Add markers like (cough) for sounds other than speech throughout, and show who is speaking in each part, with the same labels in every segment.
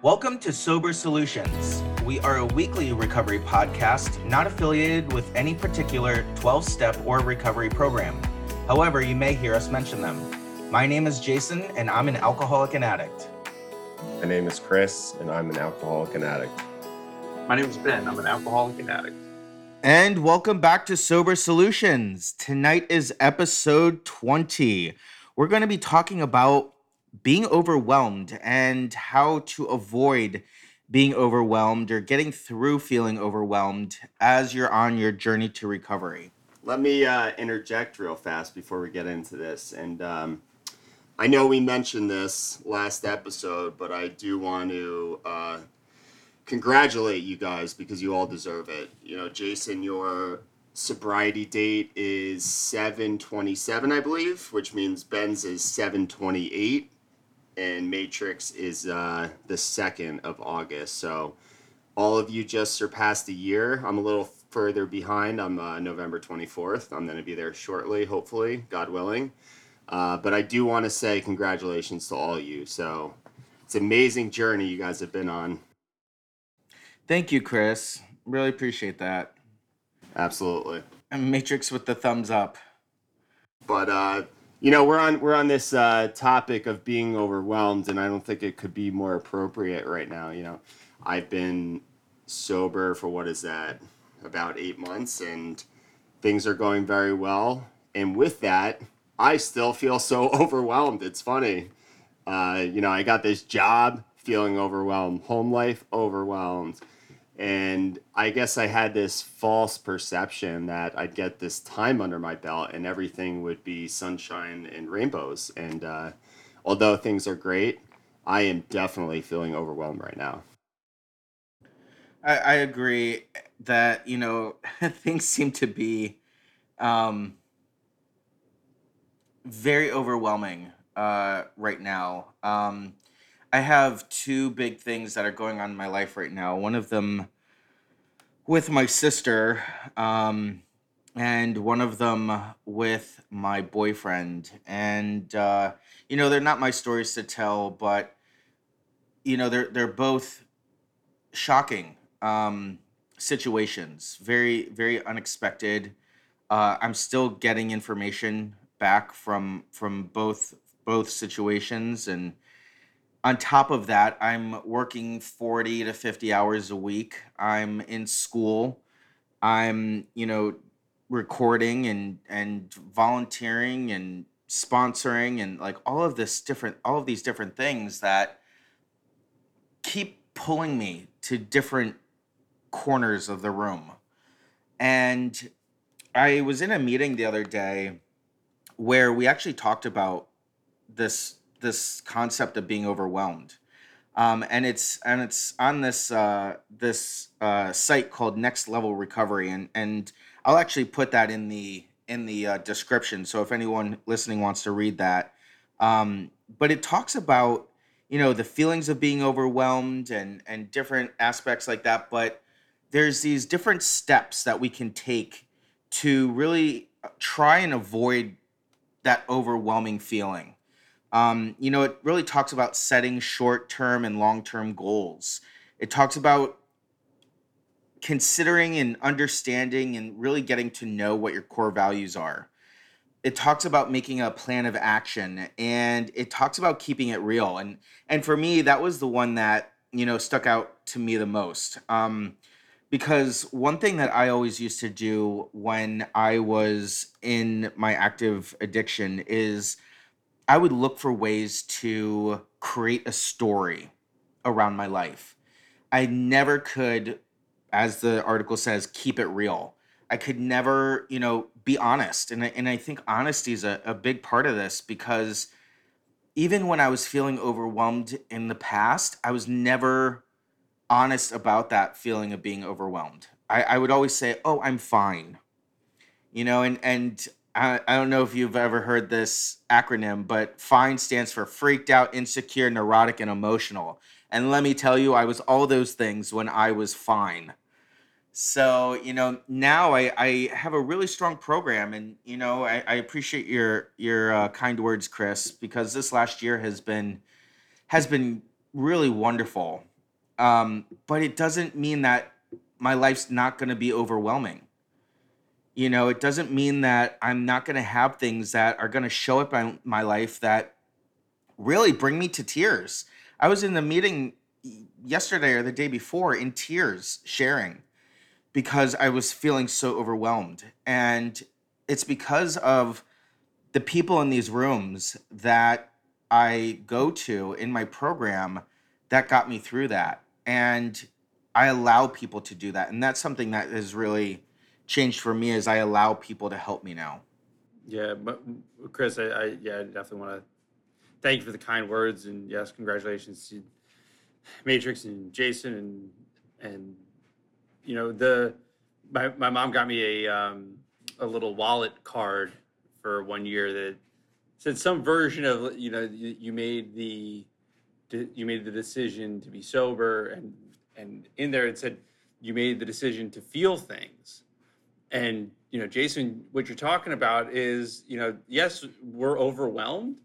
Speaker 1: Welcome to Sober Solutions. We are a weekly recovery podcast not affiliated with any particular 12 step or recovery program. However, you may hear us mention them. My name is Jason, and I'm an alcoholic and addict.
Speaker 2: My name is Chris, and I'm an alcoholic and addict.
Speaker 3: My name is Ben. I'm an alcoholic and addict.
Speaker 1: And welcome back to Sober Solutions. Tonight is episode 20. We're going to be talking about being overwhelmed and how to avoid being overwhelmed or getting through feeling overwhelmed as you're on your journey to recovery.
Speaker 2: Let me uh, interject real fast before we get into this. And um, I know we mentioned this last episode, but I do want to uh, congratulate you guys because you all deserve it. You know, Jason, your sobriety date is 727, I believe, which means Ben's is 728 and Matrix is uh, the 2nd of August. So all of you just surpassed a year. I'm a little further behind. I'm uh, November 24th. I'm going to be there shortly, hopefully, God willing. Uh, but I do want to say congratulations to all of you. So it's an amazing journey you guys have been on.
Speaker 1: Thank you, Chris. Really appreciate that.
Speaker 2: Absolutely.
Speaker 1: And Matrix with the thumbs up.
Speaker 2: But uh, you know, we're on we're on this uh, topic of being overwhelmed, and I don't think it could be more appropriate right now. You know, I've been sober for what is that about eight months, and things are going very well. And with that, I still feel so (laughs) overwhelmed. It's funny. Uh, you know, I got this job feeling overwhelmed, home life overwhelmed and I guess I had this false perception that I'd get this time under my belt and everything would be sunshine and rainbows. And uh, although things are great, I am definitely feeling overwhelmed right now.
Speaker 1: I, I agree that, you know, (laughs) things seem to be um, very overwhelming uh, right now. Um, I have two big things that are going on in my life right now. One of them with my sister, um, and one of them with my boyfriend. And uh, you know, they're not my stories to tell, but you know, they're they're both shocking um, situations. Very very unexpected. Uh, I'm still getting information back from from both both situations and on top of that, I'm working 40 to 50 hours a week. I'm in school. I'm, you know, recording and and volunteering and sponsoring and like all of this different all of these different things that keep pulling me to different corners of the room. And I was in a meeting the other day where we actually talked about this this concept of being overwhelmed. Um, and it's and it's on this uh, this uh, site called Next Level Recovery, and and I'll actually put that in the in the uh, description. So if anyone listening wants to read that, um, but it talks about you know the feelings of being overwhelmed and and different aspects like that. But there's these different steps that we can take to really try and avoid that overwhelming feeling. Um, you know, it really talks about setting short term and long term goals. It talks about considering and understanding and really getting to know what your core values are. It talks about making a plan of action and it talks about keeping it real. And and for me, that was the one that, you know, stuck out to me the most. Um, because one thing that I always used to do when I was in my active addiction is I would look for ways to create a story around my life. I never could, as the article says, keep it real. I could never, you know, be honest. And I, and I think honesty is a, a big part of this because even when I was feeling overwhelmed in the past, I was never honest about that feeling of being overwhelmed. I, I would always say, oh, I'm fine. You know, and and I, I don't know if you've ever heard this acronym, but FINE stands for freaked out, insecure, neurotic, and emotional. And let me tell you, I was all those things when I was fine. So, you know, now I, I have a really strong program and, you know, I, I appreciate your your uh, kind words, Chris, because this last year has been has been really wonderful. Um, but it doesn't mean that my life's not going to be overwhelming. You know, it doesn't mean that I'm not going to have things that are going to show up in my life that really bring me to tears. I was in the meeting yesterday or the day before in tears sharing because I was feeling so overwhelmed. And it's because of the people in these rooms that I go to in my program that got me through that. And I allow people to do that. And that's something that is really changed for me as I allow people to help me now.
Speaker 4: Yeah, but Chris, I, I yeah, I definitely want to thank you for the kind words and yes, congratulations to Matrix and Jason and and you know the my my mom got me a um, a little wallet card for one year that said some version of you know you, you made the you made the decision to be sober and and in there it said you made the decision to feel things and you know jason what you're talking about is you know yes we're overwhelmed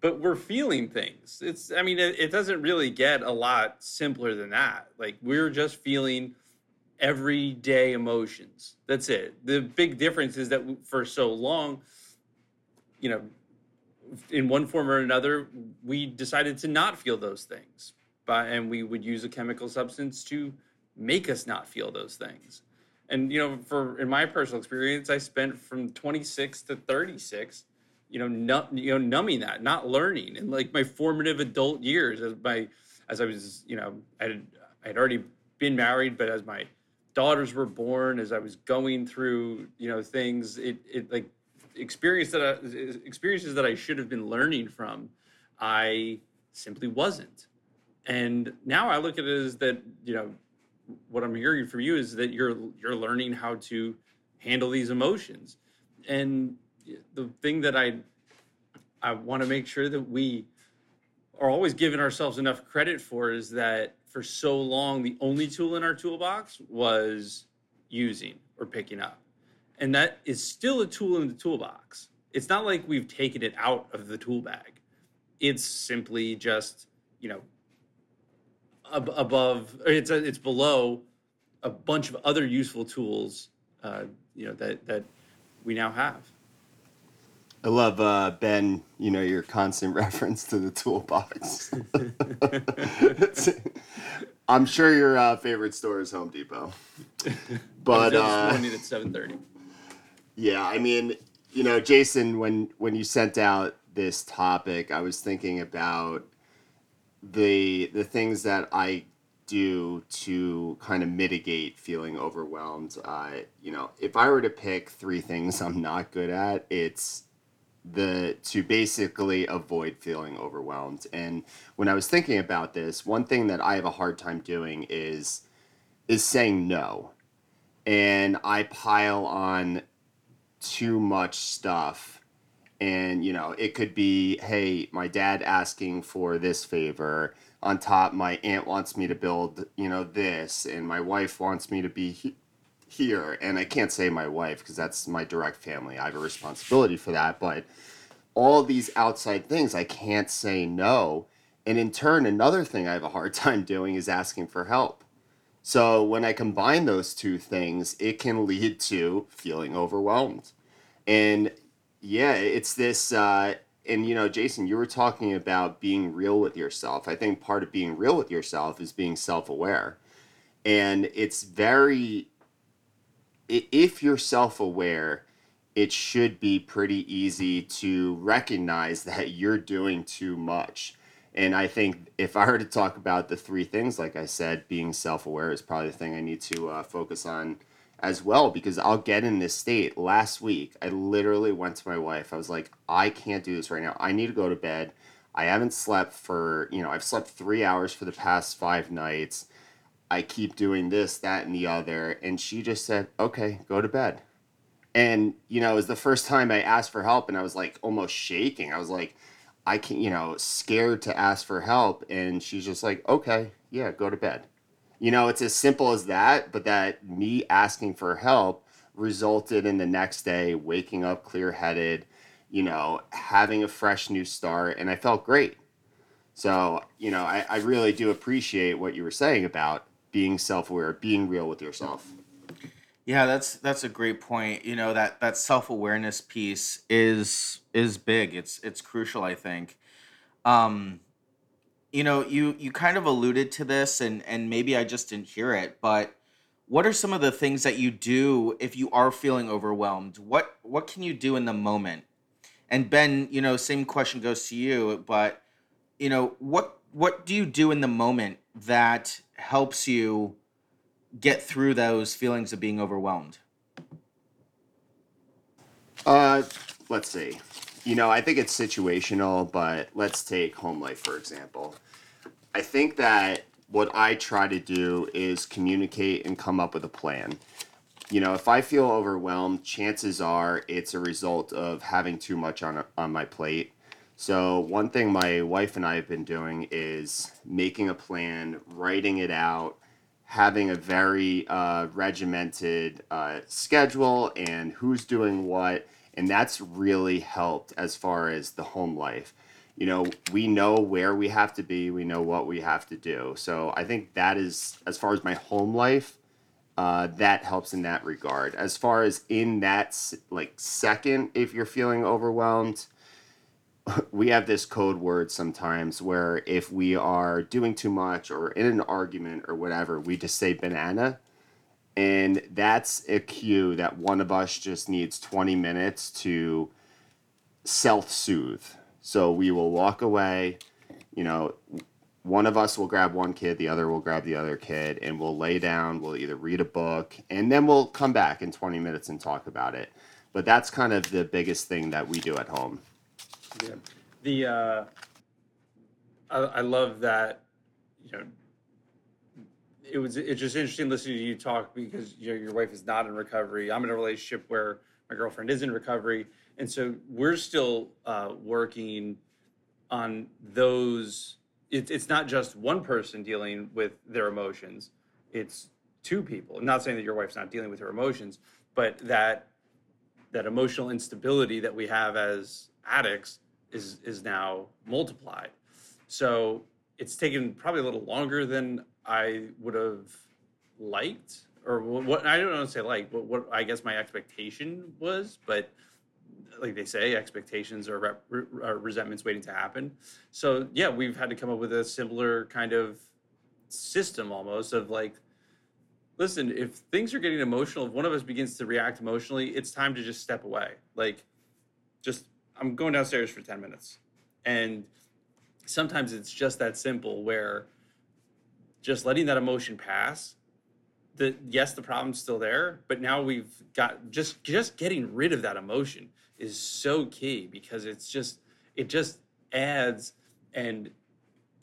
Speaker 4: but we're feeling things. It's i mean it, it doesn't really get a lot simpler than that. Like we're just feeling everyday emotions. That's it. The big difference is that for so long you know in one form or another we decided to not feel those things. But and we would use a chemical substance to make us not feel those things and you know for in my personal experience i spent from 26 to 36 you know nu- you know numbing that not learning. In like my formative adult years as my as i was you know i had, I had already been married but as my daughters were born as i was going through you know things it it like experience that I, experiences that i should have been learning from i simply wasn't. And now i look at it as that you know what i'm hearing from you is that you're you're learning how to handle these emotions. And the thing that i i want to make sure that we are always giving ourselves enough credit for is that for so long the only tool in our toolbox was using or picking up. And that is still a tool in the toolbox. It's not like we've taken it out of the tool bag. It's simply just you know ab- above or it's it's below a bunch of other useful tools uh, you know that that we now have
Speaker 2: I love uh, Ben. You know your constant (laughs) reference to the toolbox. (laughs) I'm sure your uh, favorite store is Home Depot, but uh,
Speaker 4: morning at 7:30
Speaker 2: yeah, I mean, you know, Jason, when when you sent out this topic, I was thinking about the the things that I do to kind of mitigate feeling overwhelmed. Uh, you know, if I were to pick three things (laughs) I'm not good at, it's the to basically avoid feeling overwhelmed. And when I was thinking about this, one thing that I have a hard time doing is is saying no. And I pile on too much stuff and you know it could be hey my dad asking for this favor. On top my aunt wants me to build you know this and my wife wants me to be he- here. And i can't say my wife because that's my direct family. I have a responsibility for that. But all these outside things i can't say no. And in turn another thing i have a hard (laughs) time doing is asking for help. So when I combine those two things, it can lead to feeling overwhelmed. And yeah, it's this, uh, and you know, Jason, you were talking about being real with yourself. I think part of being real with yourself is being self aware. And it's very, if you're self aware, it should be pretty easy to recognize (laughs) that you're doing too much. And I think if I were to talk about the three things, like I said, being self aware is probably the thing I need to uh, focus on as well because I'll get in this state. Last week, I literally went to my wife. I was like, I can't do this right now. I need to go to bed. I haven't slept for, you know, I've slept three hours for the past five nights. I keep doing this, that, and the other. And she just said, okay, go to bed. And, you know, it was the first time I asked for help and I was like almost shaking. I was like, I can't," you know, scared to ask for help. And she's just like, okay, yeah, go to bed. You know, it's as simple as that, but that me asking for help resulted in the next day waking up clear headed, you know, having a fresh new start. And I felt great. So, you know, I, I really do appreciate what you were saying about being self aware, being real with yourself.
Speaker 1: Yeah, that's that's a great point. You know that that self awareness piece is is big. It's it's crucial. I think. Um, you know, you you kind of alluded to this, and and maybe I just didn't hear it. But what are some of the things that you do if you are feeling overwhelmed? What what can you do in the moment? And Ben, you know, same question goes to you. But you know, what what do you do in the moment that helps you? get through those feelings of being overwhelmed?
Speaker 2: Uh, let's see. You know, I think it's situational, but let's take home life for example. I think that what I try to do is communicate and come up with a plan. You know, if I feel overwhelmed, chances are it's a result of having too much on on my plate. So, one thing my wife and I have been doing is making a plan, writing it out, having a very uh, regimented uh, schedule and who's doing what. And that's really helped as far as the home life. You know, we know where we have to be, we know what we have to do. So I think that is, as far as my home life, uh, that helps in that regard. As far as in that like second, if you're feeling overwhelmed, (laughs) we have this code word sometimes where if we are doing too much or in an argument or whatever, we just say banana. And that's a cue that one of us just needs 20 minutes to self soothe. So we will walk away, you know, one of us will grab one kid, the other will grab the other kid, and we'll lay down. We'll either read a book, and then we'll come back in 20 minutes and talk about it. But that's kind of the biggest thing that we do at home.
Speaker 4: Yeah. The uh, I, I love that. You know, it was it's just interesting listening to you talk because you know your wife is not in recovery. I'm in a relationship where my girlfriend is in recovery, and so we're still uh, working on those. It, it's not just one person dealing with their emotions; it's two people. I'm not saying that your wife's not dealing with her emotions, but that that emotional instability that we have as addicts is is now multiplied. So it's taken probably a little longer than I would have liked, or what I don't want to say like, but what I guess my expectation was. But like they say, expectations are, rep, are resentments waiting to happen. So yeah, we've had to come up with a similar kind of system almost of like listen, if things are getting emotional, if one of us begins to react emotionally, it's time to just step away. Like, just I'm going downstairs for 10 minutes. And sometimes it's just that simple where just letting that emotion pass the yes the problem's still there but now we've got just just getting rid of that emotion is so key because it's just it just adds and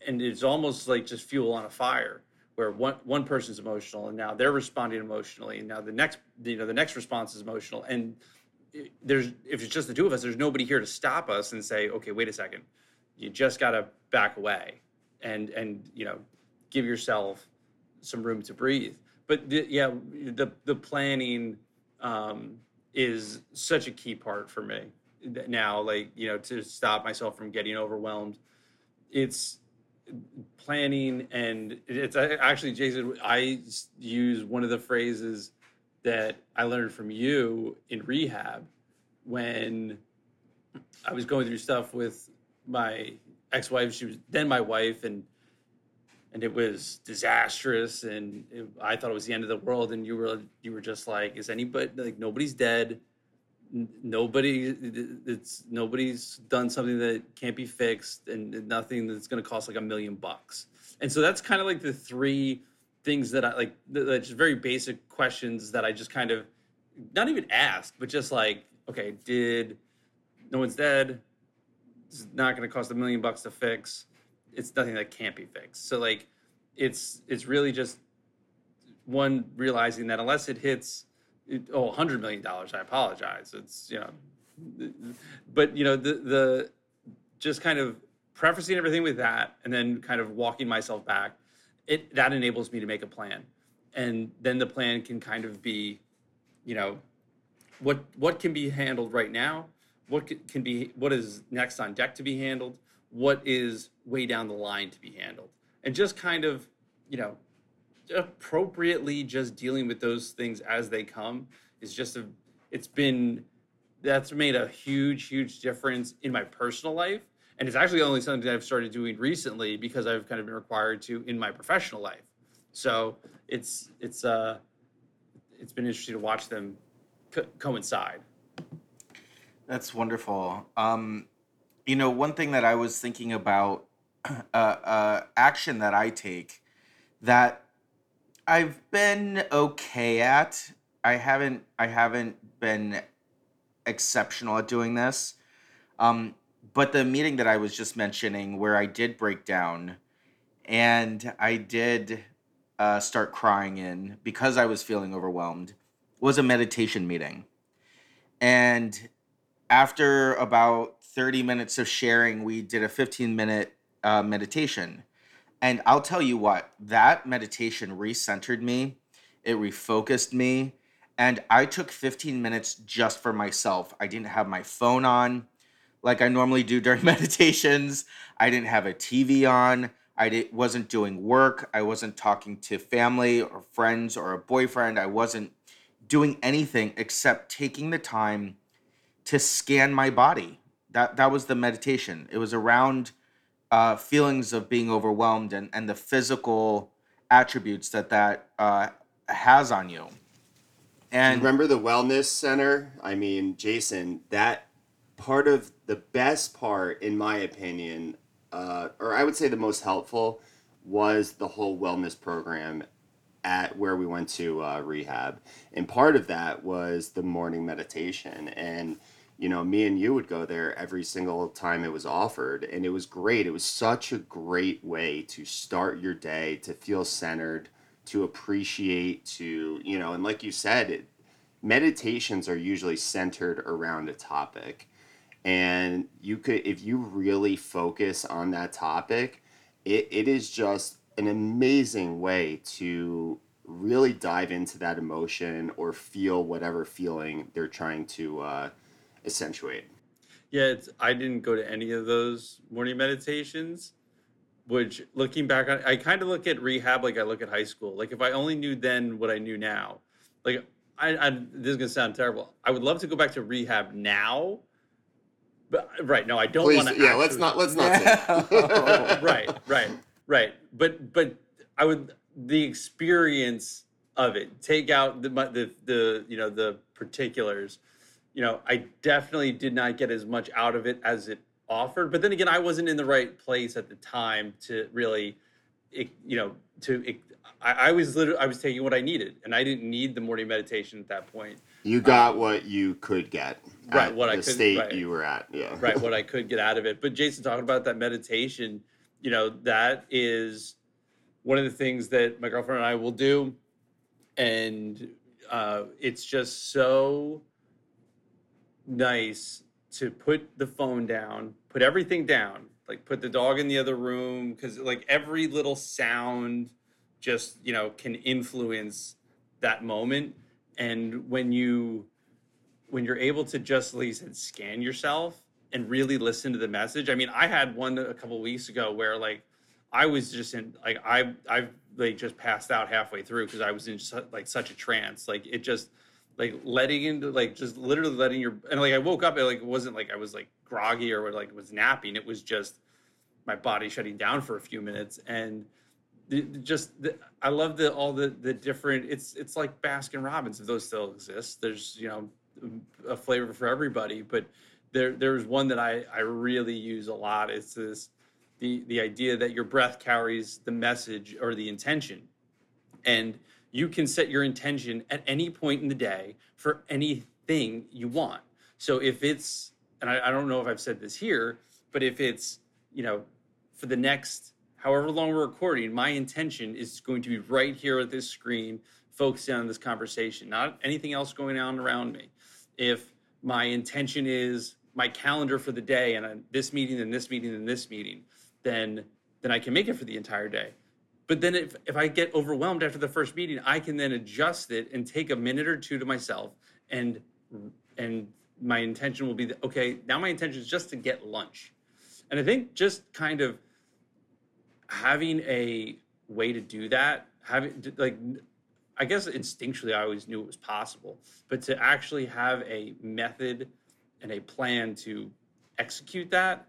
Speaker 4: and it's almost like just fuel on a fire where one one person's emotional and now they're responding emotionally and now the next you know the next response is emotional. And there's if it's just the two of us, there's nobody here to stop us and say, okay, wait a second, you just got to back away. And and you know give yourself some room to breathe. But the, yeah, the the planning um, is such a key part for me now. Like you know to stop myself from getting overwhelmed. It's planning and it's actually Jason. I use one of the phrases that I learned from you in rehab when I was going through stuff with my ex-wife. She was then my wife, and and it was disastrous, and it, I thought it was the end of the world. And you were you were just like, is anybody like nobody's dead? Nobody, it's nobody's done something that can't be fixed, and nothing that's going to cost like a million bucks. And so that's kind of like the three things that I like, that just very basic questions that I just kind of not even ask, but just like, okay, did no one's dead? It's not going to cost a million bucks to fix. It's nothing that can't be fixed. So like, it's it's really just one realizing that unless it hits it, oh, hundred million dollars, I apologize. It's you know, but you know the the just kind of prefacing everything with that, and then kind of walking myself back it that enables me to make a plan and then the plan can kind of be you know what what can be handled right now what can be what is next on deck to be handled what is way down the line to be handled. And just kind of you know appropriately just dealing with those things as they come is just a it's been that's made a huge huge difference in my personal life. And it's actually only something that i've started doing recently because i've kind of been required to in my professional life. So it's it's uh it's been interesting to watch them co- coincide.
Speaker 1: That's wonderful. Um, you know, one thing that I was thinking about, (clears throat) uh, uh, action that I take that I've been okay at. I haven't. I haven't been exceptional at doing this. Um, but the meeting that I was just mentioning, where I did break down, and I did uh, start crying in because I was feeling overwhelmed, was a meditation meeting, and after about 30 minutes of sharing, we did a 15 minute uh, meditation. And I'll tell you what, that meditation recentered me, it refocused me, and I took 15 minutes just for myself. I didn't have my phone on like I normally do during (laughs) meditations. I didn't have a TV on. I wasn't doing work. I wasn't talking to family or friends or a boyfriend. I wasn't doing anything except taking the time to scan my body. That that was the meditation. It was around uh, feelings of being overwhelmed and and the physical attributes that that uh, has on you. And
Speaker 2: Remember the wellness center? I mean, Jason, that part of the best part, in my opinion, uh, or I would say the most helpful, was the whole wellness program at where we went to uh, rehab. And part of that was the morning meditation. And, you know, me and you would go there every single time it was offered. And it was great. It was such a great way to start your day, to feel centered, to appreciate, to, you know, and like you said, it, meditations are usually centered around a topic and you could if you really focus on that topic it, it is just an amazing way to really dive into that emotion or feel whatever feeling they're trying to uh, accentuate
Speaker 4: Yeah, it's, I didn't go to any of those morning meditations. Which, looking back on, I kind of look at rehab like I look at high school. Like if I only knew then what I knew now, like I, I this is gonna sound terrible. I would love to go back to rehab now, but right, no, I don't want to.
Speaker 2: yeah let's not let's not say (laughs)
Speaker 4: right, right, right. But but I would the experience of it. Take out the mu- the the you know the particulars. You know, I definitely did not get as much out of it as it offered. But then again, I wasn't in the right place at the time to really, it, you know, to. It, I, I was literally I was taking what I needed, and I didn't need the morning meditation at that point.
Speaker 2: you got what you could get
Speaker 4: Right,
Speaker 2: at
Speaker 4: what I could-
Speaker 2: state
Speaker 4: right.
Speaker 2: you were at yeah
Speaker 4: right what i could get out of it but jason talking about that meditation you know that is one of the things that my girlfriend and i will do and uh, it's just so nice to put the phone down put everything down like put the dog in the other room because like every little sound just you know can influence that moment and when you when you're able to just at least scan yourself and really listen to the message. I mean, I had one a couple weeks ago where like I was just in like I I like just passed out halfway through because I was in like such a trance. Like it just like letting into like just literally letting your and like I woke up and like it wasn't like I was like groggy or like was napping. It was just my body shutting down for a few minutes and the- just the, I love the all the the different it's it's like Baskin Robbins if those still exist. There's you know a flavor for everybody, but there there's one that I I really use a lot. It's this the the idea that your breath carries the message or the intention, and you can set your intention at any point in the day for anything you want. So if it's and I, I don't know if I've said this here, but if it's you know for the next however long we're recording, my intention is going to be right here at this screen, focusing on this conversation, not anything else going on around me. If my intention is my calendar for the day and this meeting and this meeting and this meeting, then then I can make it for the entire day. But then if, if I get overwhelmed after the first meeting, I can then adjust it and take a minute or two to myself and and my intention will be that okay, now my intention is just to get lunch. And I think just kind of having a way to do that, having like, I guess instinctually I always knew it was possible, but to actually have a method and a plan to execute that,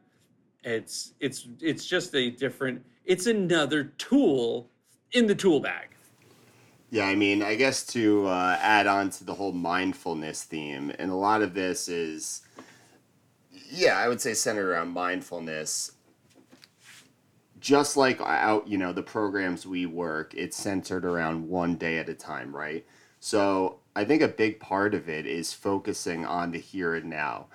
Speaker 4: it's it's it's just a different. It's another tool in the tool bag.
Speaker 2: Yeah, I mean, I guess to uh, add on to the whole mindfulness theme, and a lot of this is, yeah, I would say centered around mindfulness. Just like out, you know, the programs we work, it's centered around one day at a time, right? So I think a big part of it is focusing on the here and now.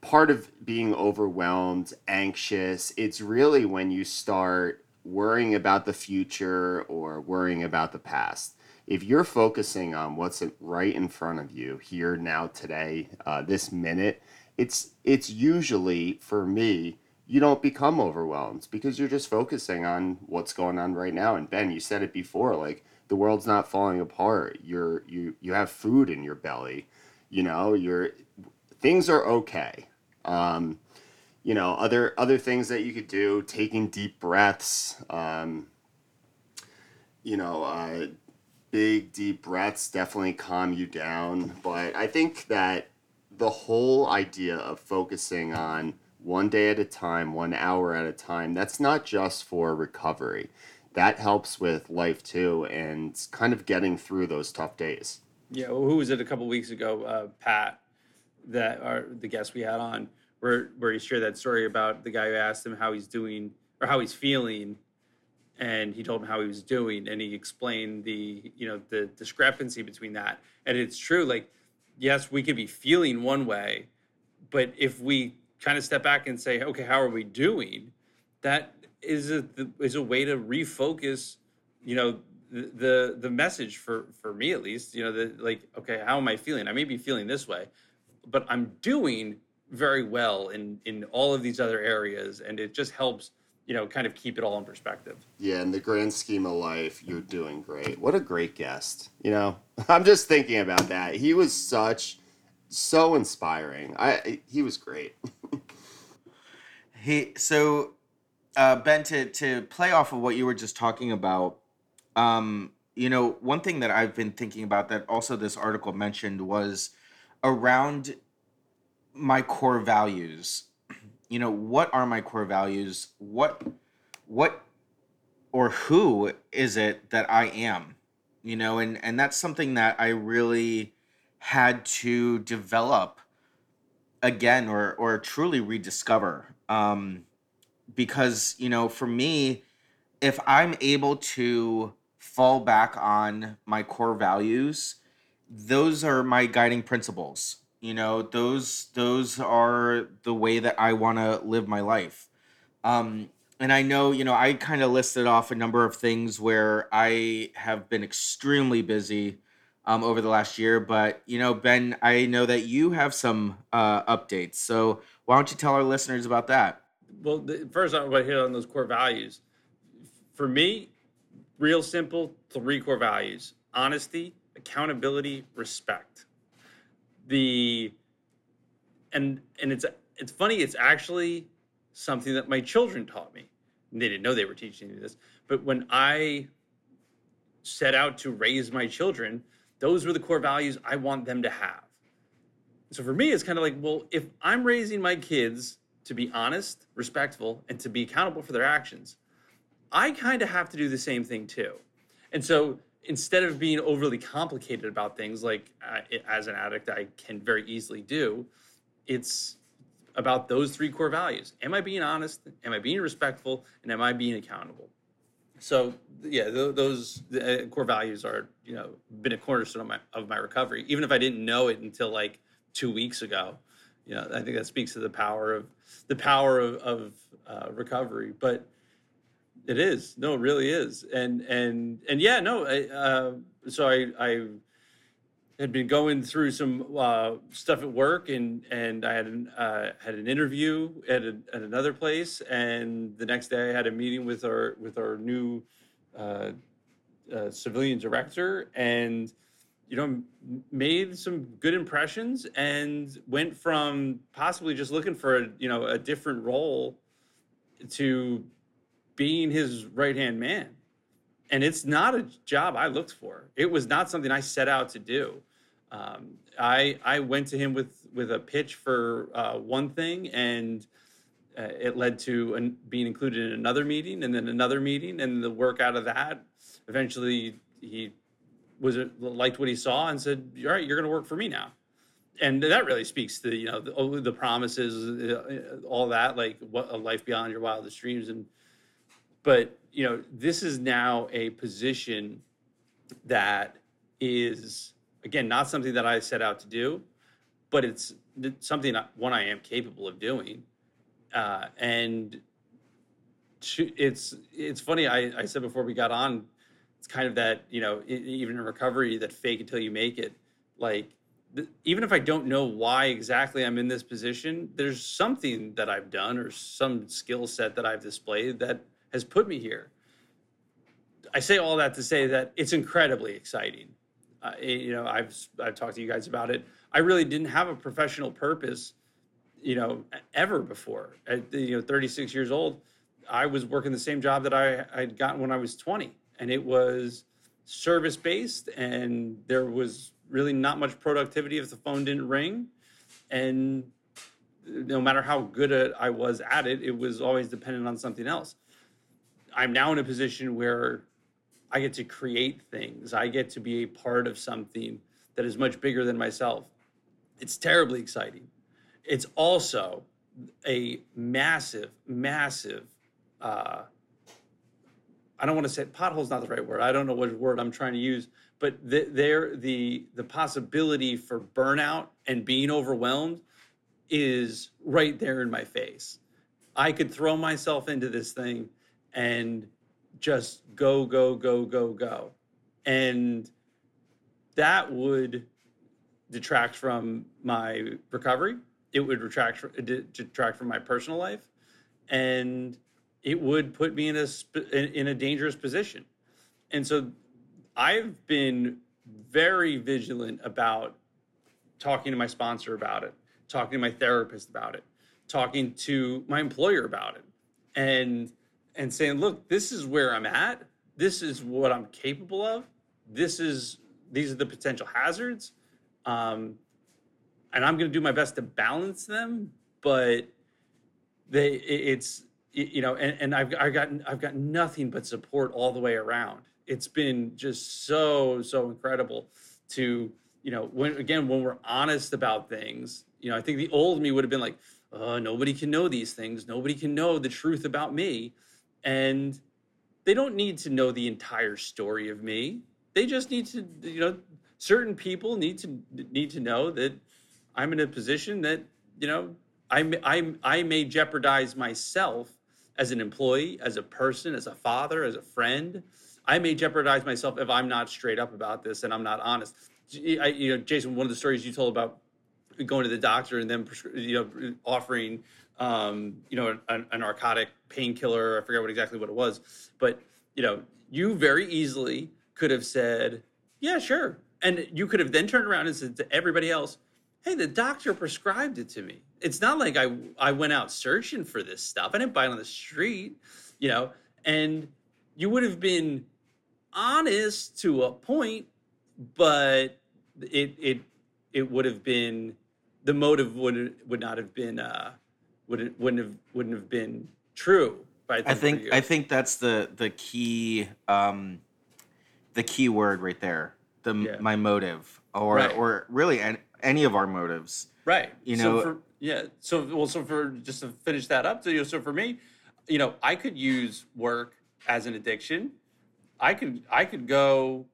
Speaker 2: Part of being overwhelmed, anxious, it's really when you start worrying about the future or worrying about the past. If you're focusing on what's right in front of you here now today, uh, this minute, it's it's usually for me you don't become overwhelmed because you're just focusing on what's going on right now. And Ben, you said it before, like the world's not falling apart. You're you you have food in your belly, you know. You're things are okay. Um, you know other other things that you could do taking deep breaths um, you know uh, big deep breaths definitely calm you down but i think that the whole idea of focusing on one day at a time one hour at a time that's not just for recovery. That helps with life too and kind of getting through those tough days.
Speaker 4: Yeah, well, who was it a couple weeks ago? Uh, Pat, that are the guest we had on, where where he shared that story about the guy who asked him how he's doing or how he's feeling, and he told him how he was doing, and he explained the you know the discrepancy between that, and it's true. Like, yes, we could be feeling one way, but if we kind of step back and say, okay, how are we doing? That is a is a way to refocus. You know, the the, the message for for me at least. You know, the like, okay, how am I feeling? I may be feeling this way, but I'm doing very well in in all of these other areas, and it just helps you know kind of keep it all in perspective.
Speaker 2: Yeah, in the grand scheme of life, you're doing great. What a great guest. You know, (laughs) I'm just thinking about that. He was such so inspiring. I he was great. (laughs)
Speaker 1: He so uh, Ben to to play off of what you were just talking about. Um, you know, one thing that I've been thinking about that also this article mentioned was around my core values. You know, what are my core values? What what or who is it that I am? You know, and and that's something that I really had to develop again or or truly rediscover um because you know for me if i'm able to fall back on my core values those are my guiding principles you know those those are the way that i want to live my life um and i know you know i kind of listed off a number of things where i have been extremely busy um, over the last year. But you know, Ben, I know that you have some uh, updates. So why don't you tell our listeners about that?
Speaker 4: Well, the, first I want to hit on those core values. For me, real simple, three core values: honesty, accountability, respect. The and and it's it's funny. It's actually something that my children taught me. They didn't know they were teaching me this, but when I set out to raise my children, those were the core values I want them to have. So for me, it's kind of like, well, if I'm raising my kids to be honest, respectful, and to be accountable for their actions, I kind of have to do the same thing too. And so instead of being overly complicated about things like as an addict, I can very easily do, it's about those three core values. Am I being honest? Am I being respectful? And am I being accountable? So yeah, th- those uh, core values are you know been a cornerstone of my of my recovery. Even if I didn't know it until like two weeks ago, you know I think that speaks to the power of the power of, of uh, recovery. But it is no, it really is, and and and yeah, no. I, uh, so I I had been going through some uh, stuff at work, and and I had an uh, had an interview at, a, at another place, and the next day I had a meeting with our with our new uh, uh, civilian director, and you know made some good impressions, and went from possibly just looking for a you know a different role to being his right hand man. And it's not a job I looked for. It was not something I set out to do. Um, I I went to him with with a pitch for uh, one thing, and uh, it led to an, being included in another meeting, and then another meeting, and the work out of that. Eventually, he was liked what he saw and said, "All right, you're going to work for me now." And that really speaks to you know the, oh, the promises, uh, all that, like what a life beyond your wildest dreams, and but you know this is now a position that is again not something that I set out to do, but it's something one I am capable of doing, uh, and it's it's funny. I, I said before we got on, it's kind of that you know even in recovery that fake until you make it. Like even if I don't know why exactly I'm in this position, there's something that I've done or some skill set that I've displayed that has put me here. I say all that to say that it's incredibly exciting. Uh, you know, I've I've talked to you guys about it. I really didn't have a professional purpose, you know, ever before. At you know, 36 years old, I was working the same job that I I'd gotten when I was 20, and it was service based, and there was really not much productivity if the phone didn't ring, and no matter how good I was at it, it was always dependent on something else. I'm now in a position where I get to create things. I get to be a part of something that is much bigger than myself. It's terribly exciting. It's also a massive, massive. Uh, I don't want to say pothole's not the right word. I don't know what word I'm trying to use, but the, there the the possibility for burnout and being overwhelmed is right there in my face. I could throw myself into this thing and just go, go, go, go, go. And that would detract from my recovery. It would retract, detract from my personal life. And it would put me in a, in in a dangerous position. And so I've been very vigilant about talking to my sponsor about it, talking to my therapist about it, talking to my employer about it, and and saying, look, this is where I'm at. This is what I'm capable of. This is these are the potential hazards, um, and I'm going to do my best to balance them. But they, it's you know, and, and I've I've gotten I've got nothing but support all the way around. It's been just so so incredible to you know when again when we're honest about things. You know, I think the old me would have been like, uh, nobody can know these things. Nobody can know the truth about me and they don't need to know the entire story of me. They just need to you know certain people need to need to know that i'm in a position that you know i i i may jeopardize myself as an employee as a person as a father as a friend. I may jeopardize myself if i'm not straight up about this and i'm not honest. I, you know jason one of the stories you told about going to the doctor and then you know offering um, you know a, a narcotic painkiller i forget what exactly what it was but you know you very easily could have said yeah sure and you could have then turned around and said to everybody else hey the doctor prescribed it to me. It's not like i i went out searching for this stuff. I didn't buy it on the street you know and you would have been honest to a point but it it it would have been the motive would would not have been uh wouldn't wouldn't have wouldn't have been true
Speaker 1: I
Speaker 4: for
Speaker 1: think. I think that's the the key um, the key word right there. The
Speaker 4: Yeah.
Speaker 1: my motive or
Speaker 4: Right.
Speaker 1: or really an, any of our motives.
Speaker 4: right
Speaker 1: you
Speaker 4: so
Speaker 1: know-
Speaker 4: for, yeah so well so for just to finish that up so you know, so for me you know i could use work as an addiction i could i could go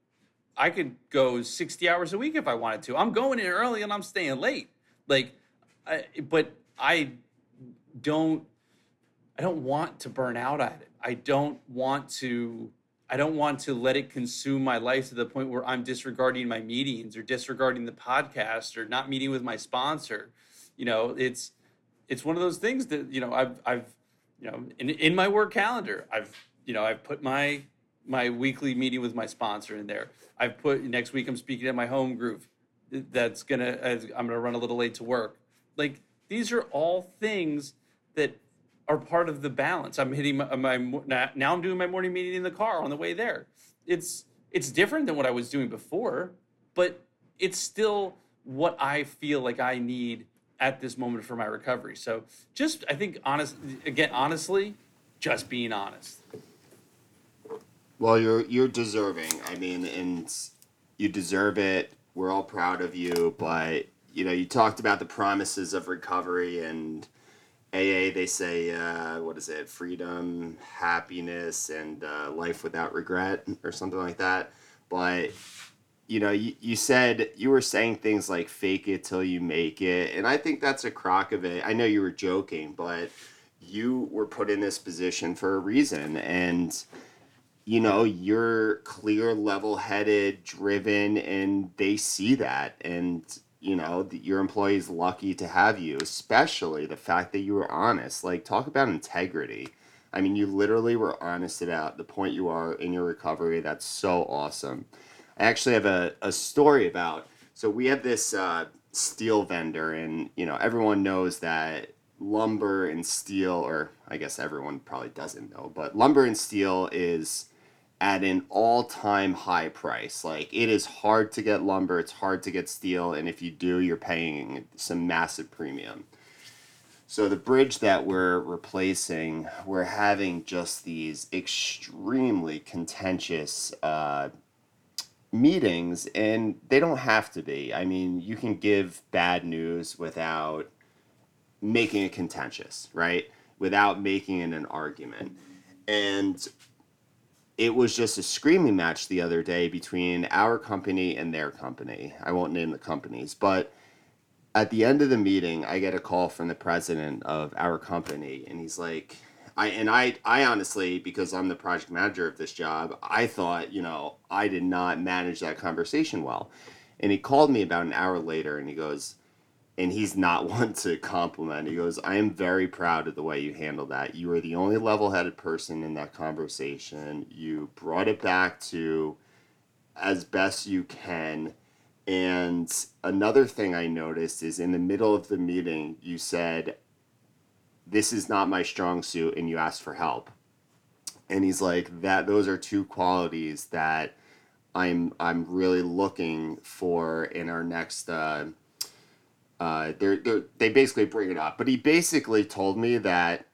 Speaker 4: i could go 60 hours a week if i wanted to i'm going in early and i'm staying late like I, but i don't i don't want to burn out at it. I don't want to i don't want to let it consume my life to the point where i'm disregarding my meetings or disregarding the podcast or not meeting with my sponsor. You know it's it's one of those things that you know i've i've you know in, in my work calendar i've you know i've put my my weekly meeting with my sponsor in there. I've put next week i'm speaking at my home group. That's gonna i'm gonna run a little late to work. Like these are all things that are part of the balance. I'm hitting my, my now I'm doing my morning meeting in the car on the way there. It's it's different than what I was doing before, but it's still what I feel like I need at this moment for my recovery. So just I think honest again honestly, just being honest.
Speaker 2: Well, you're you're deserving. I mean, and you deserve it. We're all proud of you, but you know, you talked about the promises of recovery and AA. They say, uh, what is it? Freedom, happiness, and uh, life without regret, or something like that. But you know, you, you said you were saying things like "fake it till you make it," and I think that's a crock of it. I know you were joking, but you were put in this position for a reason, and you know you're clear level-headed driven and they see that and you know your employees lucky to have you especially the fact that you were honest. Like talk about integrity. I mean you literally were honest about the point you are in your recovery. That's so awesome. I actually have a, a story about so we have this uh, steel vendor and you know everyone knows that lumber and steel or i guess everyone probably doesn't know but lumber and steel is at an all-time high price. Like it is hard to get lumber, it's hard to get steel, and if you do, you're paying some massive premium. So the bridge that we're replacing, we're having just these extremely contentious uh, meetings, and they don't have to be. I mean, you can give bad news without making it contentious, right? Without making it an argument. And it was just a screaming match the other day between our company and their company. I won't name the companies, but at the end of the meeting, I get a call from the president of our company, and he's like, I and I I honestly, because I'm the project manager of this job, I thought, you know, I did not manage that conversation well. And he called me about an hour later and he goes, and he's not (laughs) one to compliment. He goes, I am very proud of the way you handled that. You were the only level headed person in that conversation. You brought it back to as best you can. And another thing I noticed is in the middle of the meeting, you said, This is not my strong suit, and you asked for help. And he's like, That those are two qualities that I'm I'm really looking for in our next uh, uh, they're, they're, they basically bring it up. But he basically told me that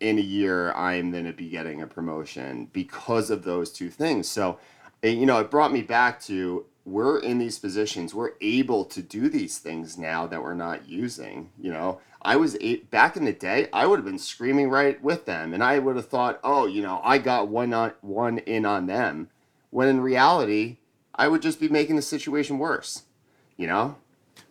Speaker 2: in a year I'm going to be getting a promotion because of those two things. So, you know, it brought me back to we're in these positions. We're able to do these things now that we're not using. You know, I was eight, back in the day. I would have been screaming right with them, and I would have thought, oh, you know, I got one on one in on them. When in reality, I would just be making the situation worse. You know.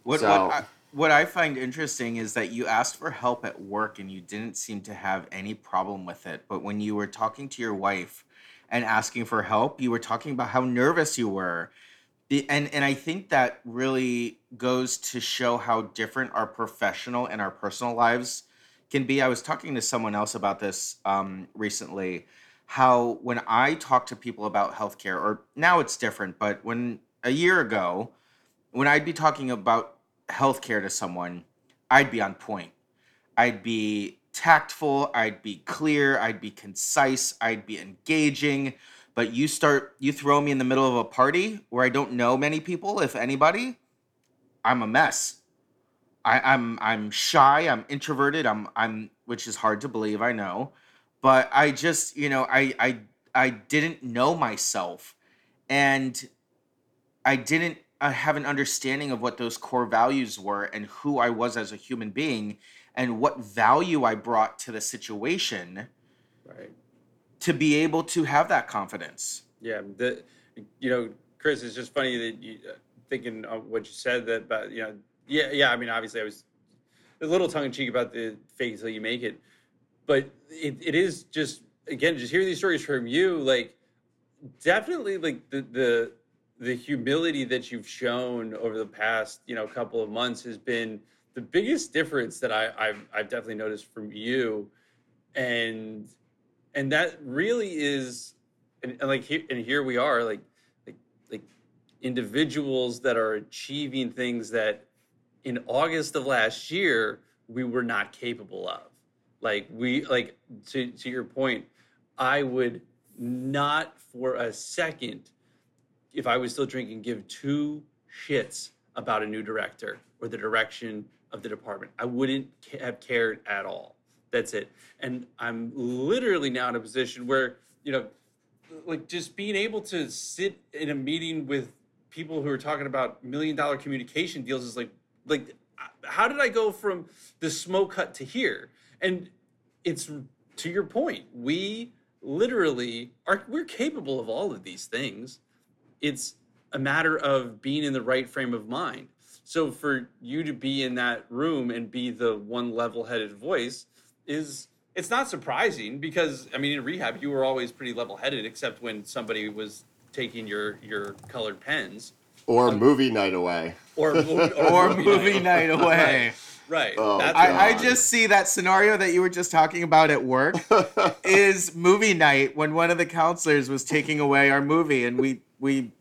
Speaker 1: What
Speaker 2: So-
Speaker 1: what I, what I find interesting is that you asked for help at work and you didn't seem to have any problem with it. But when you were talking to your wife and asking for help, you were talking about how nervous you were. And and I think that really goes to show how different our professional and our personal lives can be. I was talking to someone else about this um, recently. How when I talk to people about healthcare, or now it's different, but when a year ago, when I'd be talking about healthcare to someone, I'd be on point. I'd be tactful, I'd be clear, I'd be concise, I'd be engaging. But you start, you throw me in the middle of a party where I don't know many people, if anybody, I'm a mess. I, I'm I'm shy, I'm introverted, I'm I'm which is hard to believe, I know. But I just, you know, I I I didn't know myself. And I didn't uh, have an understanding of what those core values were and who I was as a human being and what value I brought to the situation
Speaker 4: Right.
Speaker 1: to be able to have that confidence.
Speaker 4: Yeah, the you know, Chris, it's just funny that you uh, thinking of what you said that, but you know, yeah, yeah. I mean, obviously, I was a little tongue in cheek about the fake until you make it, but it, it is just again, just hearing these stories from you, like definitely like the the the humility that you've shown over the past you know couple of months has been the biggest difference that I, I've I've definitely noticed from you, and and that really is and, and like here and here we are like like like individuals that are achieving things that in August of last year we were not capable of. Like we like to to your point, I would not for a second, if I was still drinking, give two shits about a new director or the direction of the department. I wouldn't have cared at all. That's it. And I'm literally now in a position where, you know, like just being able to sit in a meeting with people who are talking about million dollar communication deals is like like how did I go from the smoke hut to here? And it's to your point. We literally are we're capable of all of these things. It's a matter of being in the right frame of mind. So for you to be in that room and be the one level-headed voice is it's not surprising because I mean in rehab you were always pretty level-headed except when somebody was taking your your colored pens
Speaker 2: Or movie night away.
Speaker 4: or movie,
Speaker 1: or movie night away.
Speaker 4: Right.
Speaker 2: Oh,
Speaker 1: I, I just see that scenario that you were just talking about at work (laughs) is movie night when one of the counselors was taking away our movie and we we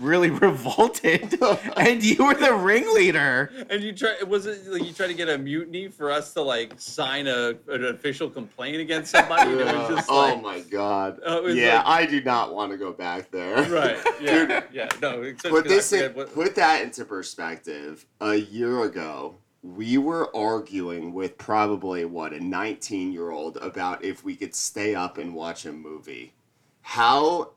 Speaker 1: really (laughs) revolted (laughs) and you were the ringleader.
Speaker 4: and you try was it like you try to get a mutiny for us to like sign a an official complaint against somebody? And it was (laughs) just
Speaker 2: oh
Speaker 4: like,
Speaker 2: my god.
Speaker 4: Oh, it was
Speaker 2: yeah,
Speaker 4: like-
Speaker 2: I do not want to go back there.
Speaker 4: right. Yeah. yeah. No. except
Speaker 2: Put
Speaker 4: 'cause I
Speaker 2: this in,
Speaker 4: what-
Speaker 2: put that into perspective. A year ago, we were arguing with probably what a 19 year old about if we could stay up and watch a movie. How,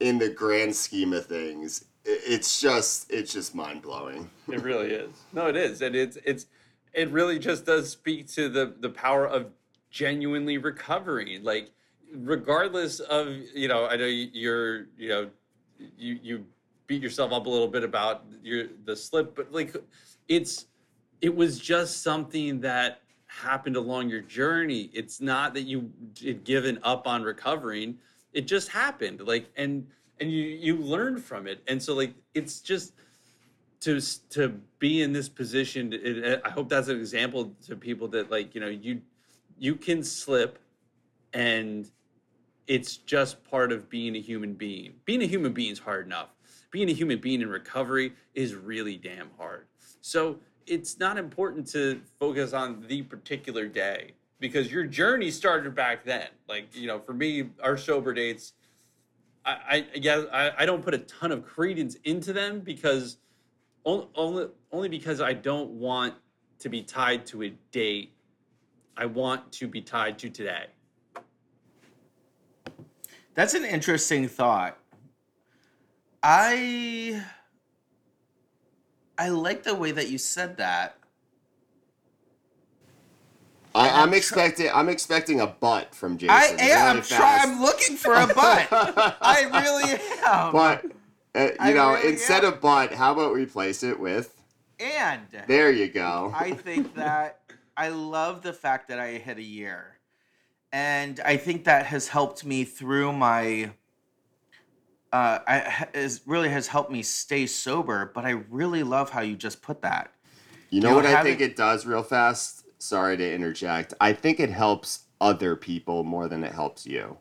Speaker 2: in the grand scheme of things, it's just it's just mind blowing.
Speaker 4: It really is. No, it is, and it's it's it really just does speak to the the power of genuinely recovering. Like, regardless of you know, I know you- you're you know, you you beat yourself up a little bit about your the slip, but like, it's it was just something that happened along your journey. It's not that you had given up on recovering. It just happened. Like, and and you you learn from it, and so like it's just to to be in this position it, i hope that's an example to people that like you know you you can slip and it's just part of being a human being. Being a human being is hard enough. Being a human being in recovery is really damn hard. So it's not important to focus on the particular day because your journey started back then like you know for me our sober dates I, I yeah I, I don't put a ton of credence into them because only, only only because I don't want to be tied to a date. I want to be tied to today.
Speaker 1: That's an interesting thought. I I like the way that you said that.
Speaker 2: I,
Speaker 1: I'm
Speaker 2: I'm expecting I'm expecting a butt from Jason.
Speaker 1: I am trying.
Speaker 2: fast.
Speaker 1: I'm looking for a butt. (laughs) I really am.
Speaker 2: But uh, you
Speaker 1: I
Speaker 2: know,
Speaker 1: really
Speaker 2: instead
Speaker 1: am.
Speaker 2: of butt, how about replace it with?
Speaker 1: and
Speaker 2: There you go.
Speaker 1: I think that I love the fact that I hit a year. And I think that has helped me through my uh I is really has helped me stay sober, but I really love how you just put that.
Speaker 2: You know
Speaker 1: You
Speaker 2: what I think it does real fast? Sorry to interject. I think it helps other people more than it helps you.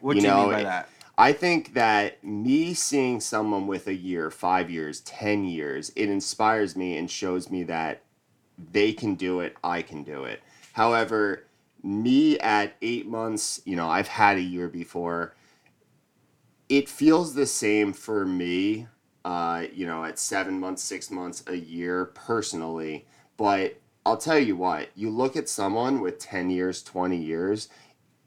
Speaker 1: What
Speaker 2: You
Speaker 1: do you mean by
Speaker 2: it-
Speaker 1: that?
Speaker 2: I think that me seeing someone with a year, five years, 10 years, it inspires me and shows me that they can do it, I can do it. However, me at eight months, you know, I've had a year before, it feels the same for me, uh, you know, at seven months, six months, a year personally. But I'll tell you what, you look at someone with 10 years, 20 years,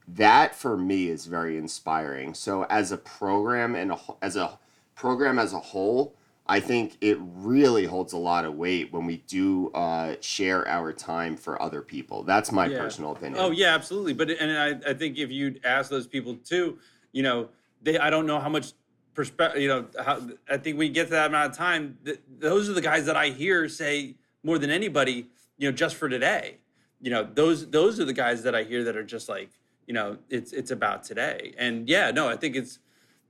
Speaker 2: that for me is very inspiring. So as a program and a, as a program as a whole, I think it really holds a lot of weight when we do uh, share our time for other people. That's my
Speaker 4: Yeah.
Speaker 2: personal opinion.
Speaker 4: Oh yeah, absolutely. But and I, I think if you'd ask those people too, you know, they I don't know how much perspective. You know, how, I think we get to that amount of time. Th- those are the guys that I hear say more than anybody. You know, just for today. You know, those those are the guys that I hear that are just like, you know, it's it's about today. And yeah, no, I think it's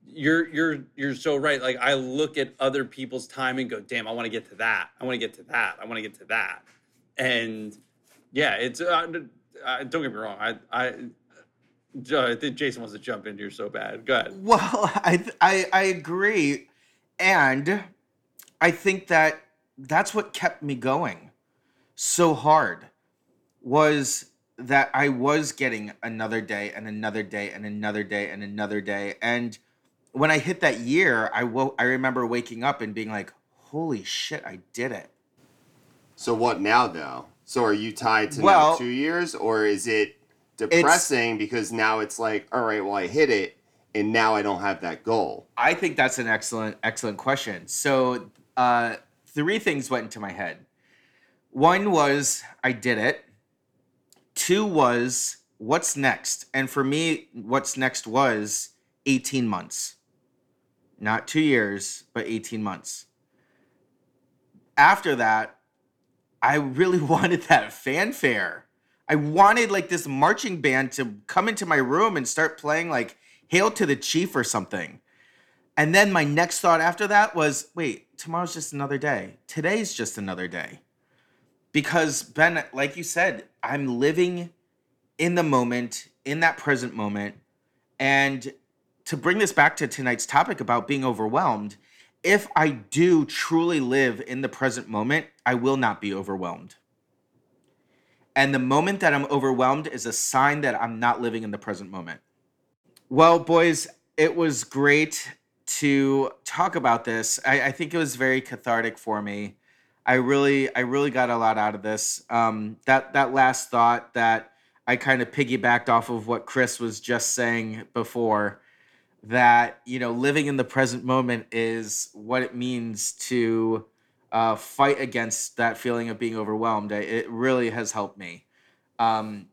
Speaker 4: you're you're you're so right. Like I look at other people's time and go, damn, I want to get to that. I want to get to that. I want to get to that. And yeah, it's uh, uh, don't get me wrong. I I I think Jason wants to jump in here so bad. Go ahead.
Speaker 1: Well, (laughs) I I I agree, and I think that that's what kept me going so hard was that I was getting another day and another day and another day and another day. And when I hit that year, I woke I remember waking up and being like, holy shit, I did it.
Speaker 2: So what now though? So are you tied to
Speaker 1: Well-
Speaker 2: now two years, or is it depressing because now it's like, all right, well I hit it, and now I don't have that goal.
Speaker 1: I think that's an excellent, excellent question. So, uh, three things went into my head. One was I did it. Two was what's next, and for me, what's next was eighteen months, not two years, but eighteen months. After that, I really (laughs) wanted that fanfare. I wanted like this marching band to come into my room and start playing like Hail to the Chief or something. And then my next thought after that was wait, tomorrow's just another day. Today's just another day. Because, Ben, like you said, I'm living in the moment, in that present moment. And to bring this back to tonight's topic about being overwhelmed, if I do truly live in the present moment, I will not be overwhelmed. And the moment that I'm overwhelmed is a sign that I'm not living in the present moment. Well, boys, it was great to talk about this. I, I think it was very cathartic for me. I really, I really got a lot out of this. Um, that that last thought that I kind of piggybacked off of what Chris was just saying before. That you know, living in the present moment is what it means to uh, fight against that feeling of being overwhelmed. It really has helped me. Um,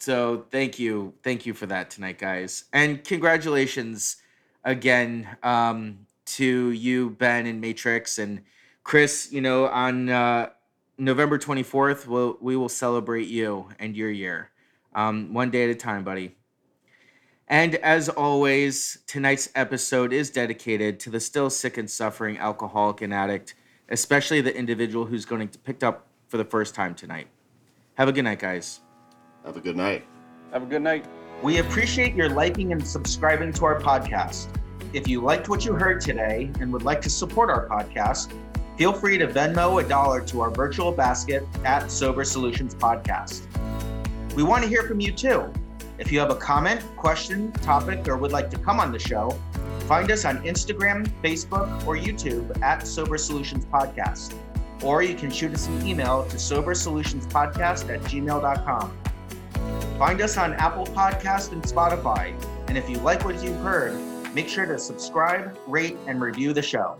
Speaker 1: so thank you, thank you for that tonight, guys, and congratulations again um, to you, Ben and Matrix, and Chris. You know, on uh, November twenty fourth, we'll, we will celebrate you and your year, um, one day at a time, buddy. And as always, tonight's episode is dedicated to the still sick and suffering alcoholic and addict, especially the individual who's going to picked up for the first time tonight. Have a good night, guys.
Speaker 2: Have a good night.
Speaker 4: Have a good night.
Speaker 1: We appreciate your liking and subscribing to our podcast. If you liked what you heard today and would like to support our podcast, feel free to Venmo a dollar to our virtual basket at Sober Solutions Podcast. We want to hear from you too. If you have a comment, question, topic, or would like to come on the show, find us on Instagram, Facebook, or YouTube at Sober Solutions Podcast. Or you can shoot us an email to sobersolutionspodcast at gmail.com. Find us on Apple Podcast and Spotify. And if you like what you've heard, make sure to subscribe, rate, and review the show.